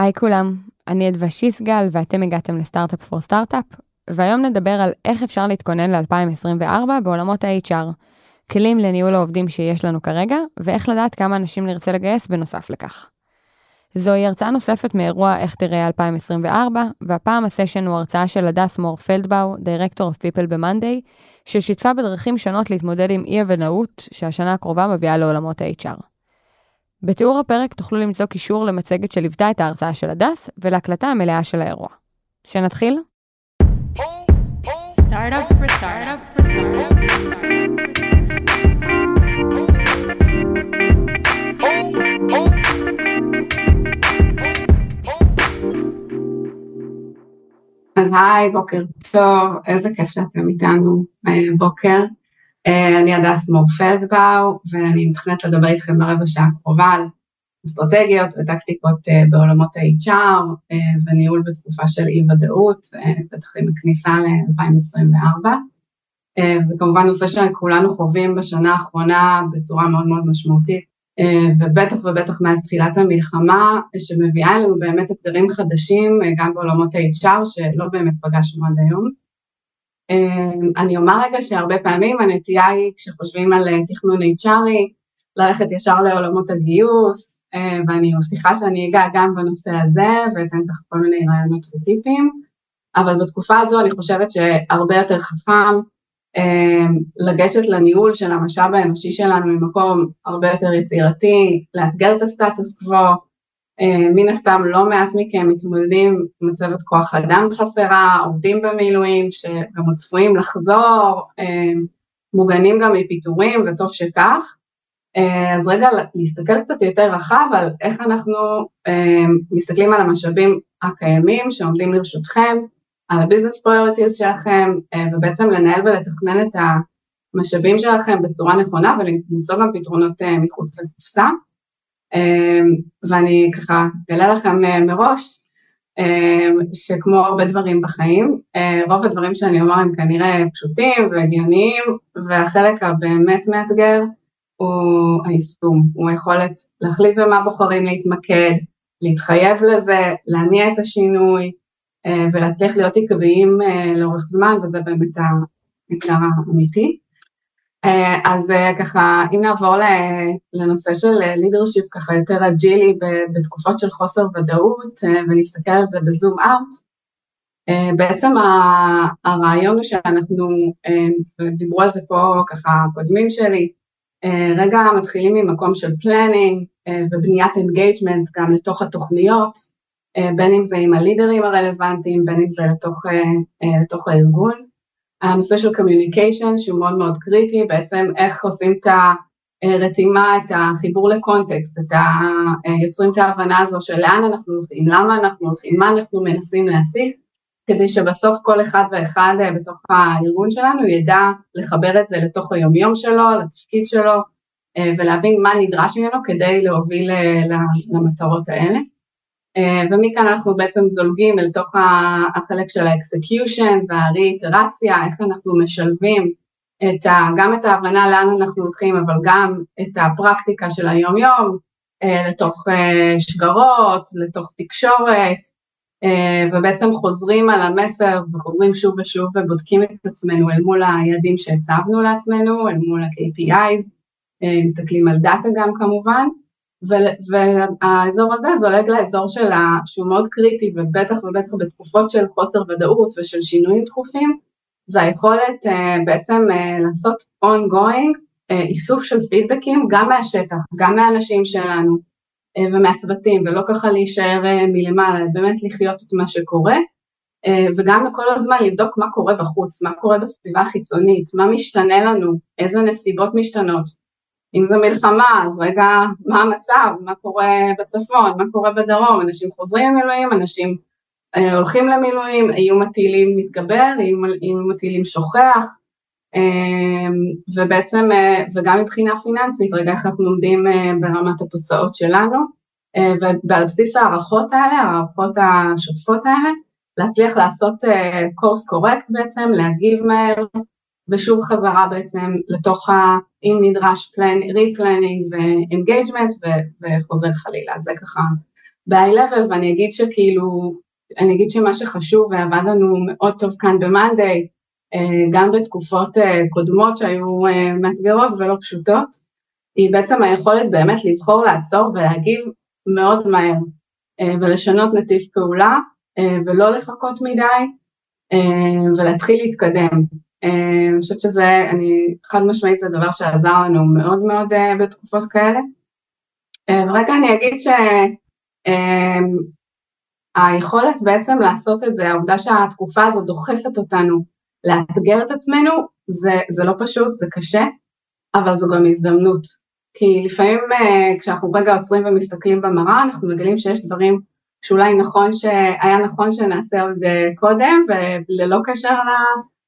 היי כולם, אני אדווה שיסגל ואתם הגעתם ל Startup for Startup, והיום נדבר על איך אפשר להתכונן ל-2024 בעולמות ה-HR, כלים לניהול העובדים שיש לנו כרגע, ואיך לדעת כמה אנשים נרצה לגייס בנוסף לכך. זוהי הרצאה נוספת מאירוע איך תראה 2024, והפעם ה session הוא הרצאה של הדס מור פלדבאו, Director of People ב-Monday, ששיתפה בדרכים שונות להתמודד עם אי-הוודאות שהשנה הקרובה מביאה לעולמות ה-HR. בתיאור הפרק תוכלו למצוא קישור למצגת שליוותה את ההרצאה של הדס ולהקלטה המלאה של האירוע. שנתחיל? Startup for startup for startup. אז היי, בוקר טוב, איזה כיף שאתם איתנו בוקר. אה, אני הדס מור פלדבאו, ואני מתכנת לדבר איתכם ברבע שעה הקרובה על אסטרטגיות וטקטיקות אה, בעולמות ה-HR אה, וניהול בתקופה של אי-ודאות, בטח עם הכניסה ל-2024. וזה כמובן נושא שכולנו חווים בשנה האחרונה בצורה מאוד מאוד משמעותית, ובטח ובטח מאז תחילת המלחמה, שמביאה לנו באמת אתגרים חדשים גם בעולמות ה-HR שלא באמת פגשנו עד היום. אמ, אני אומר רגע שהרבה פעמים הנטייה היא כשחושבים על אה, תכנון HRי, ללכת ישר לעולמות הגיוס, אה, ואני מבטיחה שאני אגע גם בנושא הזה ואתן ככה כל מיני רעיונות וטיפים, אבל בתקופה הזו אני חושבת שהרבה יותר חכם אמ, לגשת לניהול של המשאב האנושי שלנו ממקום הרבה יותר יצירתי, לאתגר את הסטטוס קוו, מן הסתם לא מעט מכם מתמודדים עם מצבת כוח אדם חסרה, עובדים במילואים שגם עוד צפויים לחזור, אה, מוגנים גם מפיטורים וטוב שכך. אה, אז רגע להסתכל קצת יותר רחב על איך אנחנו מסתכלים על המשאבים הקיימים שעומדים לרשותכם, על ה business priorities שלכם ובעצם לנהל ולתכנן את המשאבים שלכם בצורה נכונה ולמצוא גם פתרונות מחוץ לקופסה. אמ, ואני ככה אגלה לכם אה, מראש אמ, שכמו הרבה דברים בחיים, אה, רוב הדברים שאני אומר הם כנראה פשוטים והגיוניים, והחלק הבאמת מאתגר הוא היישום, הוא היכולת להחליט במה בוחרים להתמקד, להתחייב לזה, להניע את השינוי אה, ולהצליח להיות עקביים לאורך זמן, וזה באמת האתגר האמיתי. אה, אז אה, ככה, אם נעבור לנושא של leadership ככה יותר אג'ילי בתקופות של חוסר ודאות ונסתכל על זה ב zoom out, בעצם הרעיון הוא שאנחנו, דיברו על זה פה ככה קודמים שלי, רגע מתחילים ממקום של planning ובניית engagement גם לתוך התוכניות, בין אם זה עם הלידרים הרלוונטיים, בין אם זה לתוך, לתוך הארגון. הנושא של communication שהוא מאוד מאוד קריטי, בעצם איך עושים את הרתימה, את החיבור ל context, את ה... יוצרים את ההבנה הזו של לאן אנחנו הולכים, למה אנחנו הולכים, מה אנחנו מנסים להשיג, כדי שבסוף כל אחד ואחד בתוך הארגון שלנו ידע לחבר את זה לתוך היומיום שלו, לתפקיד שלו, ולהבין מה נדרש ממנו כדי להוביל למטרות האלה. אה, ומכאן אנחנו בעצם זולגים אל תוך החלק של ה execution והאיטרציה, איך אנחנו משלבים את ה, גם את ההבנה לאן אנחנו הולכים, אבל גם את הפרקטיקה של היום-יום, אה, לתוך אה, שגרות, לתוך תקשורת, ובעצם חוזרים על המסר וחוזרים שוב ושוב ובודקים את עצמנו אל מול היעדים שהצבנו לעצמנו, אל מול ה-KPIs, מסתכלים על דאטה גם כמובן, והאזור הזה זולג לאזור שלה, שהוא מאוד קריטי ובטח ובטח בתקופות של חוסר ודאות ושל שינויים תכופים, זה היכולת uh, בעצם uh, לעשות ongoing uh, איסוף של פידבקים גם מהשטח, גם מהאנשים שלנו uh, ומהצוותים ולא ככה להישאר uh, מלמעלה, באמת לחיות את מה שקורה uh, וגם כל הזמן לבדוק מה קורה בחוץ, מה קורה בסביבה החיצונית, מה משתנה לנו, איזה נסיבות משתנות, אם זו מלחמה, אז רגע, מה המצב, מה קורה בצפון, מה קורה בדרום, אנשים חוזרים למילואים, אנשים אה, הולכים למילואים, איום הטילים מתגבר, איום, איום הטילים שוכח, אה, ובעצם, אה, וגם מבחינה פיננסית, רגע איך אנחנו עומדים אה, ברמת התוצאות שלנו, אה, ועל בסיס ההערכות האלה, ההערכות השוטפות האלה, להצליח לעשות קורס אה, קורקט בעצם, להגיב מהר, ושוב חזרה בעצם לתוך ה... אם נדרש plan, re-planning ו-engagement וחוזר חלילה, זה ככה ב-high-level, ואני אגיד שכאילו, אני אגיד שמה שחשוב ועבד לנו מאוד טוב כאן ב-Monday, גם בתקופות קודמות שהיו מאתגרות ולא פשוטות, היא בעצם היכולת באמת לבחור לעצור ולהגיב מאוד מהר ולשנות נתיב פעולה ולא לחכות מדי ולהתחיל להתקדם. אני חושבת שזה, אני, חד משמעית זה דבר שעזר לנו מאוד מאוד בתקופות כאלה. ורגע אני אגיד שהיכולת בעצם לעשות את זה, העובדה שהתקופה הזאת דוחפת אותנו לאתגר את עצמנו, זה, זה לא פשוט, זה קשה, אבל זו גם הזדמנות. כי לפעמים כשאנחנו רגע עוצרים ומסתכלים במראה, אנחנו מגלים שיש דברים שאולי נכון שהיה נכון שנעשה עוד קודם וללא קשר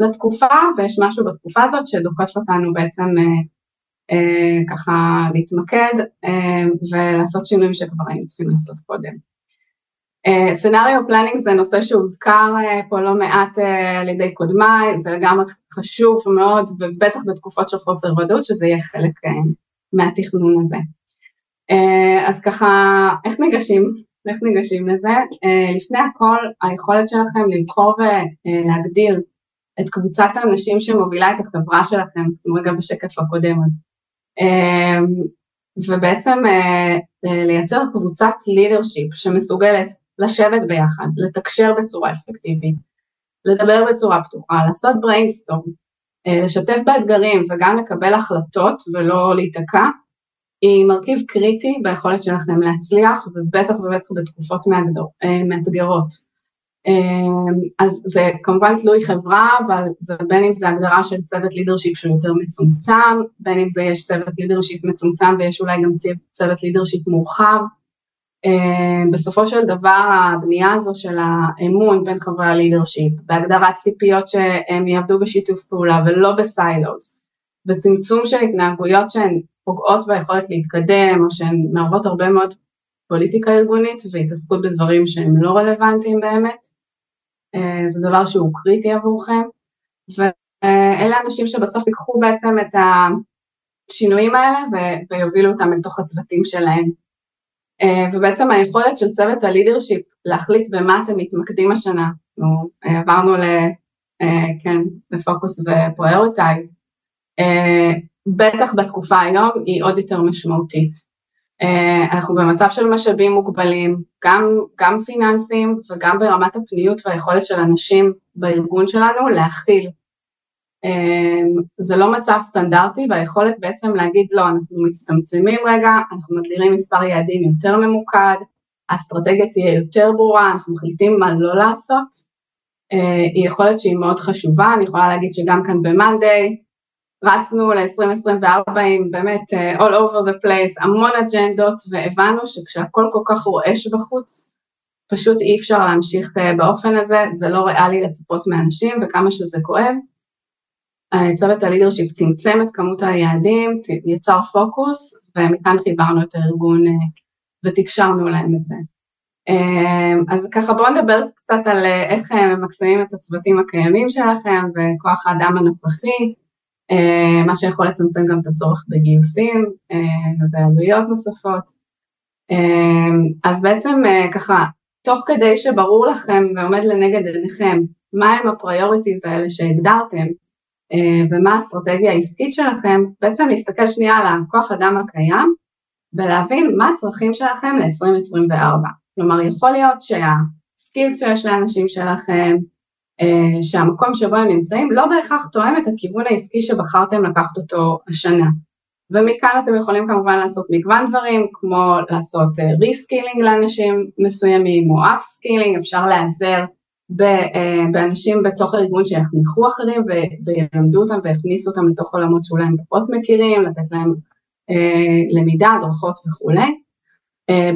לתקופה ויש משהו בתקופה הזאת שדוחף אותנו בעצם אה, ככה להתמקד אה, ולעשות שינויים שכבר היינו צריכים לעשות קודם. סנאריו uh, פלנינג זה נושא שהוזכר uh, פה לא מעט uh, על ידי קודמיי, זה לגמרי חשוב מאוד ובטח בתקופות של חוסר ודאות שזה יהיה חלק uh, מהתכנון הזה. Uh, אז ככה, איך ניגשים איך ניגשים לזה? Uh, לפני הכל, היכולת שלכם לבחור ולהגדיר את קבוצת האנשים שמובילה את החברה שלכם, רגע בשקף הקודם. Uh, ובעצם uh, uh, לייצר קבוצת לידרשיפ שמסוגלת לשבת ביחד, לתקשר בצורה אפקטיבית, לדבר בצורה פתוחה, לעשות brainstorm, לשתף באתגרים וגם לקבל החלטות ולא להיתקע, היא מרכיב קריטי ביכולת שלכם להצליח, ובטח ובטח בתקופות אה, מאתגרות. אה, אז זה כמובן תלוי חברה, אבל זה בין אם זה הגדרה של צוות leadership שהוא יותר מצומצם, בין אם זה יש צוות leadership מצומצם ויש אולי גם צוות לידרשיפ מורחב. אה, בסופו של דבר הבנייה הזו של האמון בין חברי הלידרשיפ, בהגדרת ציפיות שהם יעבדו בשיתוף פעולה ולא בסיילוס, וצמצום של התנהגויות שהן פוגעות ביכולת להתקדם, או שהן מערבות הרבה מאוד פוליטיקה ארגונית והתעסקות בדברים שהם לא רלוונטיים באמת. אה, זה דבר שהוא קריטי עבורכם, ואלה אנשים שבסוף ייקחו בעצם את השינויים האלה ויובילו אותם לתוך הצוותים שלהם. אה, ובעצם היכולת של צוות הלידרשיפ להחליט במה אתם מתמקדים השנה, אנחנו אה, עברנו ל... כן, לפוקוס ופריורטייז, בטח בתקופה היום היא עוד יותר משמעותית. Uh, אנחנו במצב של משאבים מוגבלים, גם, גם פיננסיים וגם ברמת הפניות והיכולת של אנשים בארגון שלנו להכיל. Uh, זה לא מצב סטנדרטי והיכולת בעצם להגיד לא, אנחנו מצטמצמים רגע, אנחנו מגדירים מספר יעדים יותר ממוקד, האסטרטגיה תהיה יותר ברורה, אנחנו מחליטים מה לא לעשות, uh, היא יכולת שהיא מאוד חשובה, אני יכולה להגיד שגם כאן ב-Monday, רצנו ל-2024 עם באמת uh, all over the place, המון אג'נדות, והבנו שכשהכל כל כך רועש בחוץ, פשוט אי אפשר להמשיך uh, באופן הזה, זה לא ריאלי לצפות מאנשים, וכמה שזה כואב. Uh, צוות הלידרשיפ צמצם את כמות היעדים, יצר פוקוס, ומכאן חיברנו את הארגון ותקשרנו להם את זה. אז ככה בואו נדבר קצת על איך ממקסמים את הצוותים הקיימים שלכם וכוח האדם הנוכחי. אה, מה שיכול לצמצם גם את הצורך בגיוסים אה, ובעלויות נוספות. אה, אז בעצם ככה, תוך כדי שברור לכם ועומד לנגד עיניכם מהם ה priorities האלה שהגדרתם ומה האסטרטגיה העסקית שלכם, בעצם להסתכל שנייה על הכוח אדם הקיים ולהבין מה הצרכים שלכם ל-2024. כלומר, יכול להיות שה skills שיש לאנשים שלכם, שהמקום שבו הם נמצאים לא בהכרח תואם את הכיוון העסקי שבחרתם לקחת אותו השנה. ומכאן אתם יכולים כמובן לעשות מגוון דברים, כמו לעשות reskilling אה, לאנשים מסוימים או upskilling, אפשר להיעזר אה, באנשים בתוך הארגון שיחניכו אחרים וילמדו אותם ויכניסו אותם לתוך עולמות שאולי הם פחות מכירים, לתת להם למידה, הדרכות וכולי.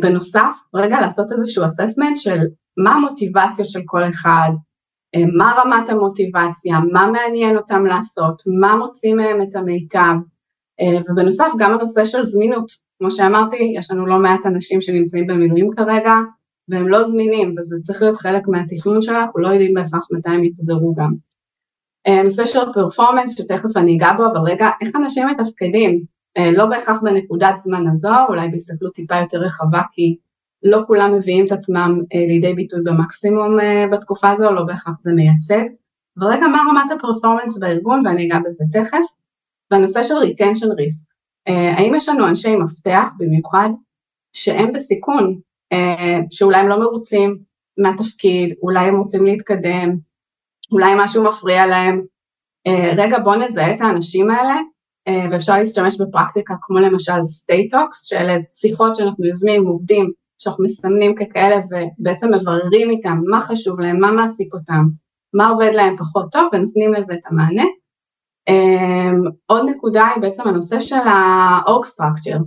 בנוסף, רגע לעשות איזשהו אססמנט של מה המוטיבציות של כל אחד, אה, מה רמת המוטיבציה, מה מעניין אותם לעשות, מה מוציא מהם את המיטב, אה, ובנוסף גם הנושא של זמינות, כמו שאמרתי, יש לנו לא מעט אנשים שנמצאים במילואים כרגע, והם לא זמינים, וזה צריך להיות חלק מהתכנון שלך, אנחנו לא יודעים בהכרח מתי הם יחזרו גם. אה, נושא של פרפורמנס, שתכף אני אגע בו, אבל רגע, איך אנשים מתפקדים? לא בהכרח בנקודת זמן הזו, אולי בהסתכלות טיפה יותר רחבה, כי לא כולם מביאים את עצמם לידי ביטוי במקסימום בתקופה הזו, לא בהכרח זה מייצג. אבל רגע, מה רמת הפרפורמנס בארגון, ואני אגע בזה תכף. והנושא של retention risk, האם יש לנו אנשי מפתח במיוחד שהם בסיכון, שאולי הם לא מרוצים מהתפקיד, אולי הם רוצים להתקדם, אולי משהו מפריע להם, רגע בוא נזהה את האנשים האלה אה, ואפשר להשתמש בפרקטיקה כמו למשל stay talks, שאלה שיחות שאנחנו יוזמים עובדים שאנחנו מסמנים ככאלה ובעצם מבררים איתם מה חשוב להם, מה מעסיק אותם, מה עובד להם פחות טוב ונותנים לזה את המענה. אה, עוד נקודה היא בעצם הנושא של ה-org structure,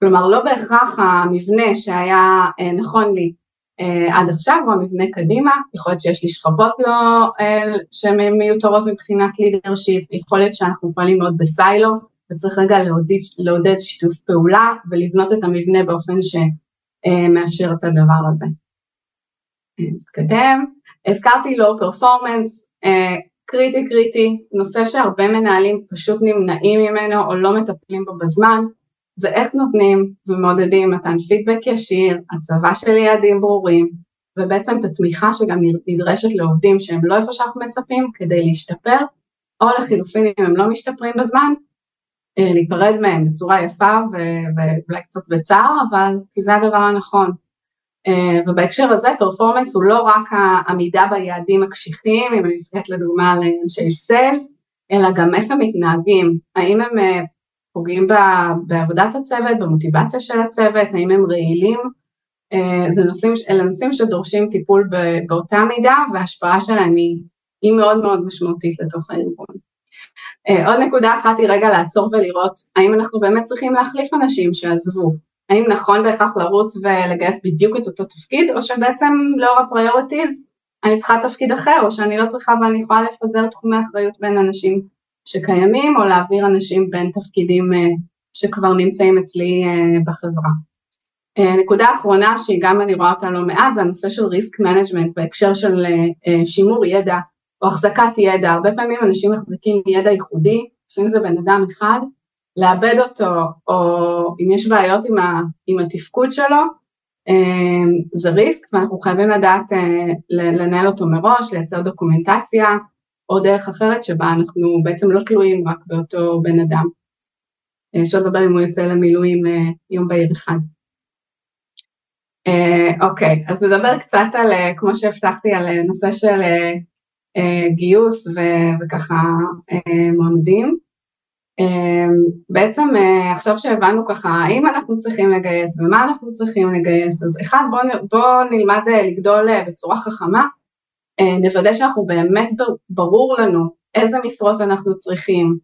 כלומר לא בהכרח המבנה שהיה אה, נכון לי עד עכשיו הוא המבנה קדימה, יכול להיות שיש לי שכבות לא, שהן מיותרות מבחינת לידרשיפ, יכול להיות שאנחנו פועלים מאוד בסיילו וצריך רגע לעודד, לעודד שיתוף פעולה ולבנות את המבנה באופן שמאפשר את הדבר הזה. נתקדם, הזכרתי לואו פרפורמנס, קריטי קריטי, נושא שהרבה מנהלים פשוט נמנעים ממנו או לא מטפלים בו בזמן, זה איך נותנים ומעודדים מתן פידבק ישיר, הצבה של יעדים ברורים, ובעצם את התמיכה שגם נדרשת לעובדים שהם לא איפה שאנחנו מצפים כדי להשתפר, או לחילופין אם הם לא משתפרים בזמן, אה, להיפרד מהם בצורה יפה ואולי קצת בצער, אבל כי זה הדבר הנכון. אה, ובהקשר הזה פרפורמנס הוא לא רק העמידה ביעדים הקשיחים, אם אני מסתכלת לדוגמה על אנשי סיילס, אלא גם איך הם מתנהגים, האם הם אה, פוגעים בעבודת הצוות, במוטיבציה של הצוות, האם הם רעילים, אה, נושאים, אלה נושאים שדורשים טיפול באותה מידה וההשפעה שלהם היא, היא מאוד מאוד משמעותית לתוך הארגון. אה, עוד נקודה אחת היא רגע לעצור ולראות האם אנחנו באמת צריכים להחליף אנשים שעזבו, האם נכון בהכרח לרוץ ולגייס בדיוק את אותו תפקיד או שבעצם לאור ה priorities אני צריכה תפקיד אחר או שאני לא צריכה ואני יכולה לפזר תחומי אחריות בין אנשים שקיימים או להעביר אנשים בין תפקידים אה, שכבר נמצאים אצלי אה, בחברה. נקודה אחרונה שהיא גם אני רואה אותה לא מעט זה הנושא של risk management בהקשר של שימור ידע או החזקת ידע, הרבה פעמים אנשים מחזיקים ידע ייחודי, לפעמים זה בן אדם אחד, לאבד אותו או אם יש בעיות עם, ה, עם התפקוד שלו זה ריסק ואנחנו חייבים לדעת לנהל אותו מראש, לייצר דוקומנטציה או דרך אחרת שבה אנחנו בעצם לא תלויים רק באותו בן אדם. אפשר לדבר אם הוא יוצא למילואים אה, יום בהיר אחד. אה, אוקיי, אז נדבר קצת על, אה, כמו שהבטחתי, על נושא של גיוס וככה מועמדים. בעצם עכשיו שהבנו ככה האם אנחנו צריכים לגייס ומה אנחנו צריכים לגייס, אז אחד בואו בוא נלמד לגדול בצורה חכמה אה, נוודא שאנחנו באמת ברור לנו איזה משרות אנחנו צריכים,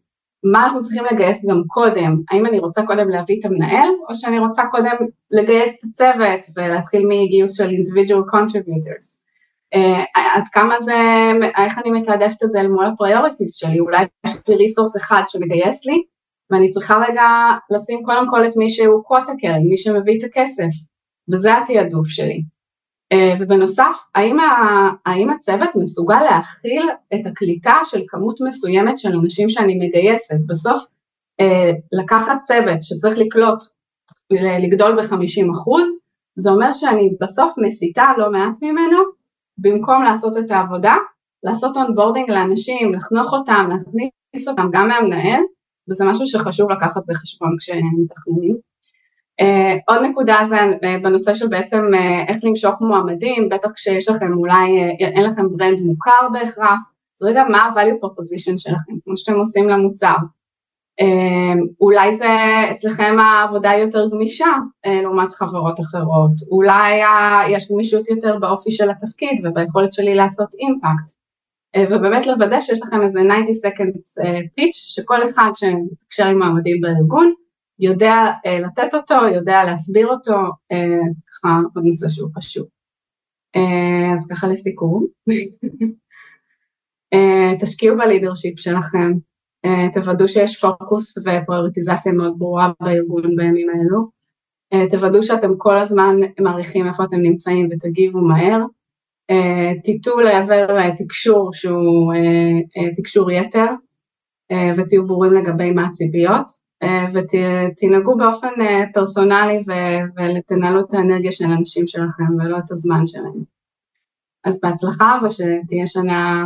מה אנחנו צריכים לגייס גם קודם, האם אני רוצה קודם להביא את המנהל, או שאני רוצה קודם לגייס את הצוות ולהתחיל מגיוס של individual contributors. אה, עד כמה זה, איך אני מתעדפת את זה אל מול ה priorities שלי, אולי יש לי resource אחד שמגייס לי, ואני צריכה רגע לשים קודם כל את מי שהוא quota מי שמביא את הכסף, וזה התעדוף שלי. אה, ובנוסף, האם, ה, האם הצוות מסוגל להכיל את הקליטה של כמות מסוימת של אנשים שאני מגייסת? בסוף אה, לקחת צוות שצריך לקלוט, לגדול ב-50 אחוז, זה אומר שאני בסוף מסיטה לא מעט ממנו, במקום לעשות את העבודה, לעשות onboarding לאנשים, לחנוך אותם, להכניס אותם גם מהמנהל, וזה משהו שחשוב לקחת בחשבון כשמתכננים. Uh, עוד נקודה זה uh, בנושא של בעצם uh, איך למשוך מועמדים, בטח כשיש לכם אולי, uh, אין לכם ברנד מוכר בהכרח, אז רגע מה ה-value proposition שלכם, כמו שאתם עושים למוצר. Uh, אולי זה אצלכם העבודה יותר גמישה uh, לעומת חברות אחרות, אולי יש גמישות יותר באופי של התפקיד וביכולת שלי לעשות אימפקט, uh, ובאמת לוודא שיש לכם איזה 90 second uh, pitch שכל אחד שמתקשר עם מעמדים בארגון, יודע לתת אותו, יודע להסביר אותו, ככה עוד נושא שהוא חשוב. אז ככה לסיכום. תשקיעו בלידרשיפ שלכם, תוודאו שיש פוקוס ופריוריטיזציה מאוד ברורה בארגון בימים האלו, uh, תוודאו שאתם כל הזמן מעריכים איפה אתם נמצאים ותגיבו מהר, uh, תיטו לעבר תקשור שהוא תקשור יתר, ותהיו ברורים לגבי מה הציפיות. ותנהגו באופן פרסונלי ותנהלו את האנרגיה של האנשים שלכם ולא את הזמן שלהם. אז בהצלחה ושתהיה שנה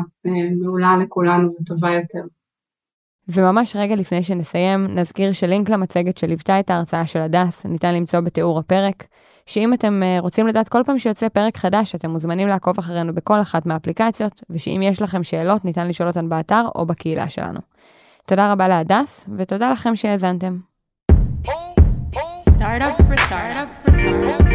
מעולה לכולנו וטובה יותר. וממש רגע לפני שנסיים, נזכיר שלינק למצגת שליוותה את ההרצאה של הדס ניתן למצוא בתיאור הפרק, שאם אתם רוצים לדעת כל פעם שיוצא פרק חדש, אתם מוזמנים לעקוב אחרינו בכל אחת מהאפליקציות, ושאם יש לכם שאלות, ניתן לשאול אותן באתר או בקהילה שלנו. תודה רבה להדס, ותודה לכם שהאזנתם. Startup for startup for startup.